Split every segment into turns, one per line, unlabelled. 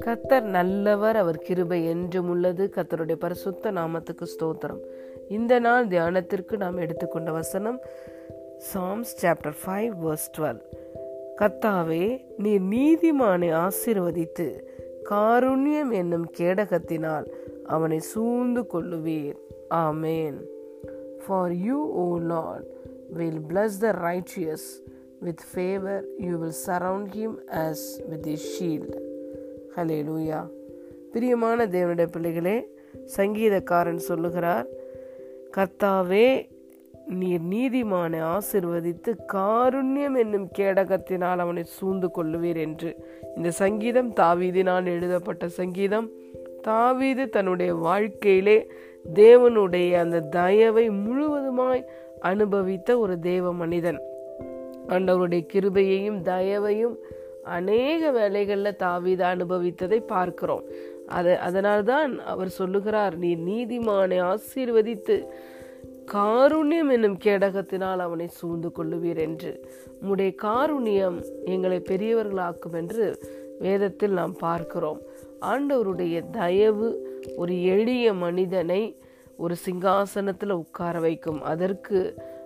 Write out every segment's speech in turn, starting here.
கத்தர் நல்லவர் அவர் கிருபை என்றும் உள்ளது. கத்தருடைய பரிசுத்த நாமத்துக்கு ஸ்தோத்திரம். இந்த நாள் தியானத்திற்கு நாம் எடுத்துக்கொண்ட வசனம் Psalms chapter five verse twelve கத்தாவே நீர் நீதிமானை ஆசிர்வதித்து காருண்யம் என்னும் கேடகத்தினால் அவனை சூழ்ந்து கொள்ளுவீர். ஆமேன். For you O Lord will bless the righteous with favor you will surround him as with a shield. ஹலே லூயா பிரியமான தேவனுடைய பிள்ளைகளே சங்கீதக்காரன் சொல்லுகிறார் கர்த்தாவே நீர் நீதிமானை ஆசிர்வதித்து காருண்யம் என்னும் கேடகத்தினால் அவனை சூழ்ந்து கொள்ளுவீர் என்று. இந்த சங்கீதம் தாவீதினால் எழுதப்பட்ட சங்கீதம். தாவீது தன்னுடைய வாழ்க்கையிலே தேவனுடைய அந்த தயவை முழுவதுமாய் அனுபவித்த ஒரு தேவ மனிதன். ஆண்டவருடைய கிருபையையும் தயவையும் அநேக வேலைகளில் தாவீது அனுபவித்ததை பார்க்கிறோம். அது அதனால்தான் அவர் சொல்லுகிறார் நீ நீதிமானை ஆசீர்வதித்து காருண்யம் என்னும் கேடகத்தினால் அவனை சூழ்ந்து கொள்ளுவீர் என்று. உம்முடைய காருண்யம் எங்களை பெரியவர்களாக்கும் என்று வேதத்தில் நாம் பார்க்கிறோம். ஆண்டவருடைய தயவு ஒரு எளிய மனிதனை ஒரு சிங்காசனத்தில் உட்கார வைக்கும். அதற்கு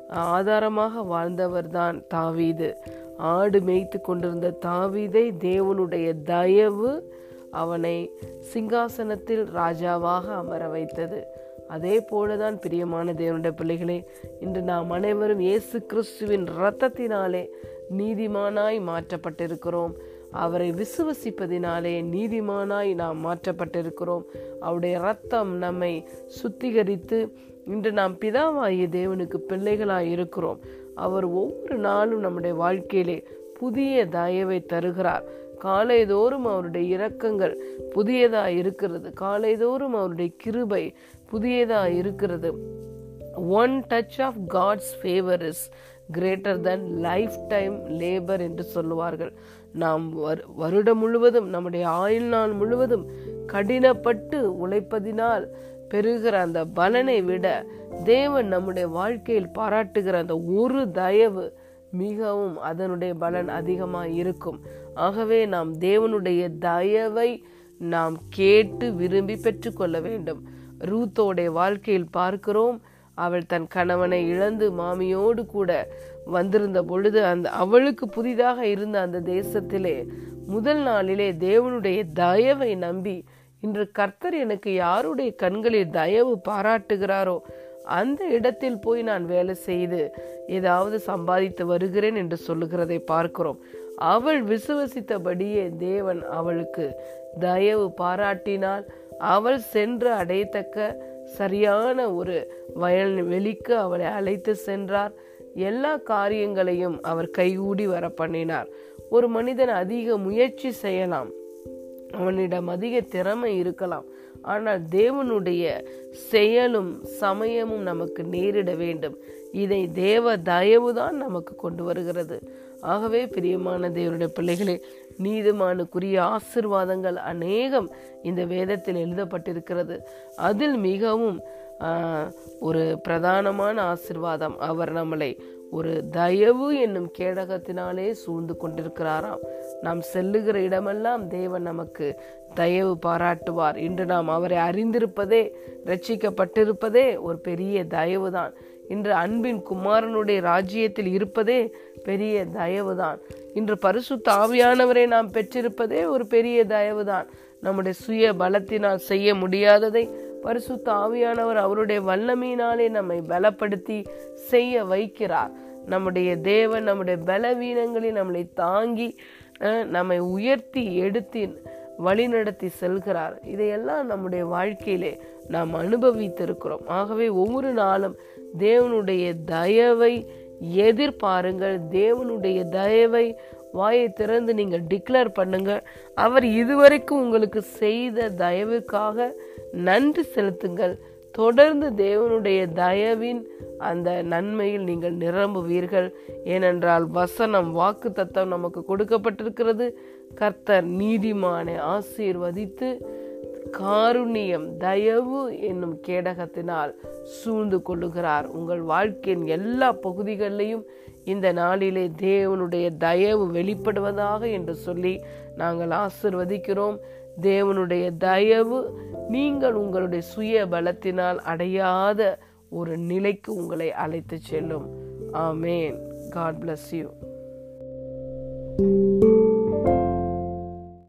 ஆதாரமாக வாழ்ந்தவர் தான் தாவீது. ஆடு மேய்த்து கொண்டிருந்த தாவீதை தேவனுடைய தயவு அவனை சிங்காசனத்தில் ராஜாவாக அமர வைத்தது. அதே போலதான் பிரியமான தேவனுடைய பிள்ளைகளே இன்று நாம் அனைவரும் இயேசு கிறிஸ்துவின் இரத்தத்தினாலே நீதிமானாய் மாற்றப்பட்டிருக்கிறோம். அவரை விசுவசிப்பதினாலே நீதிமானாய் நாம் மாற்றப்பட்டிருக்கிறோம். அவருடைய ரத்தம் நம்மை சுத்திகரித்து இன்று நாம் பிதாவாகிய தேவனுக்கு பிள்ளைகளாய் இருக்கிறோம். அவர் ஒவ்வொரு நாளும் நம்முடைய வாழ்க்கையிலே புதிய தயவை தருகிறார். காலைதோறும் அவருடைய இரக்கங்கள் புதியதாக இருக்கிறது. காலைதோறும் அவருடைய கிருபை புதியதாக இருக்கிறது. One touch of God's favour is greater than lifetime labour என்று சொல்லுவார்கள். நாம் வருடம் முழுவதும் நம்முடைய ஆயுள் நாள் முழுவதும் கடினப்பட்டு உழைப்பதினால் பெறுகிற அந்த பலனை விட தேவன் நம்முடைய வாழ்க்கையில் பாராட்டுகிற அந்த ஒரு தயவு மிகவும் அதனுடைய பலன் அதிகமாக இருக்கும். ஆகவே நாம் தேவனுடைய தயவை நாம் கேட்டு விரும்பி பெற்றுக்கொள்ள வேண்டும். ரூத்தோடைய வாழ்க்கையில் பார்க்கிறோம் அவள் தன் கணவனை இழந்து மாமியோடு கூட வந்திருந்த பொழுது அந்த அவளுக்கு புதிதாக இருந்த அந்த தேசத்திலே முதல் நாளிலே தேவனுடைய தயவை நம்பி இன்று கர்த்தர் எனக்கு யாருடைய கண்களில் தயவு பாராட்டுகிறாரோ அந்த இடத்தில் போய் நான் வேலை செய்து ஏதாவது சம்பாதித்து வருகிறேன் என்று சொல்லுகிறதை பார்க்கிறோம். அவள் விசுவசித்தபடியே தேவன் அவளுக்கு தயவு பாராட்டினால் அவள் சென்று அடையத்தக்க சரியான ஒரு வயல் வெளிக்கு அவளை அழைத்து சென்றார். எல்லா காரியங்களையும் அவர் கைகூடி வர பண்ணினார் ஒரு மனிதன் அதிக முயற்சி செய்யலாம். அவனிடம் அதிக திறமை இருக்கலாம். ஆனால் தேவனுடைய செயலும் சமயமும் நமக்கு நேரிட வேண்டும். இதை தேவ தயவுதான் நமக்கு கொண்டு வருகிறது. ஆகவே பிரியமான தேவனுடைய பிள்ளைகளே நீதிமானுக்குரிய ஆசிர்வாதங்கள் அநேகம் இந்த வேதத்தில் எழுதப்பட்டிருக்கிறது. அதில் மிகவும் ஒரு பிரதானமான ஆசிர்வாதம். அவர் நம்மளை ஒரு தயவு என்னும் கேடகத்தினாலே சூழ்ந்து கொண்டிருக்கிறாராம். நாம் செல்லுகிற இடமெல்லாம் தேவன் நமக்கு தயவு பாராட்டுவார். இன்று நாம் அவரை அறிந்திருப்பதே ரட்சிக்கப்பட்டிருப்பதே ஒரு பெரிய தயவு தான் இன்று அன்பின் குமாரனுடைய ராஜ்யத்தில் இருப்பதே பெரிய தயவுதான். இன்று பரிசுத்த ஆவியானவரை நாம் பெற்றிருப்பதே ஒரு பெரிய தயவுதான். நம்முடைய சுய பலத்தினால் செய்ய முடியாததை பரிசுத்த ஆவியானவர் அவருடைய வல்லமையினாலே நம்மை பலப்படுத்தி செய்ய வைக்கிறார். நம்முடைய தேவன் நம்முடைய பலவீனங்களை நம்மளை தாங்கி நம்மை உயர்த்தி எடுத்து வழிநடத்தி செல்கிறார். இதையெல்லாம் நம்முடைய வாழ்க்கையிலே நாம் அனுபவித்திருக்கிறோம். ஆகவே ஒவ்வொரு நாளும் தேவனுடைய தயவை எதிர்பாருங்கள். தேவனுடைய தயவை வாயை திறந்து நீங்கள் டிக்ளேர் பண்ணுங்க அவர் இதுவரைக்கும் உங்களுக்கு செய்த தயவுக்காக நன்றி செலுத்துங்கள். தொடர்ந்து தேவனுடைய தயவின் அந்த நன்மையில் நீங்கள் நிரம்புவீர்கள். ஏனென்றால் வசனம் வாக்கு தத்தம் நமக்கு கொடுக்கப்பட்டிருக்கிறது. கர்த்தர் நீதிமானை ஆசீர்வதித்து காருண்யம் தயவு என்னும் கேடகத்தினால் சூழ்ந்து கொள்ளுகிறார். உங்கள் வாழ்க்கையின் எல்லா பகுதிகளிலையும் இந்த நாளிலே தேவனுடைய தயவு வெளிப்படுவதாக என்று சொல்லி நாங்கள் ஆசிர்வதிக்கிறோம். தேவனுடைய தயவு நீங்கள் உங்களுடைய சுய பலத்தினால் அடையாத ஒரு நிலைக்கு உங்களை அழைத்து செல்லும். ஆமேன். God bless you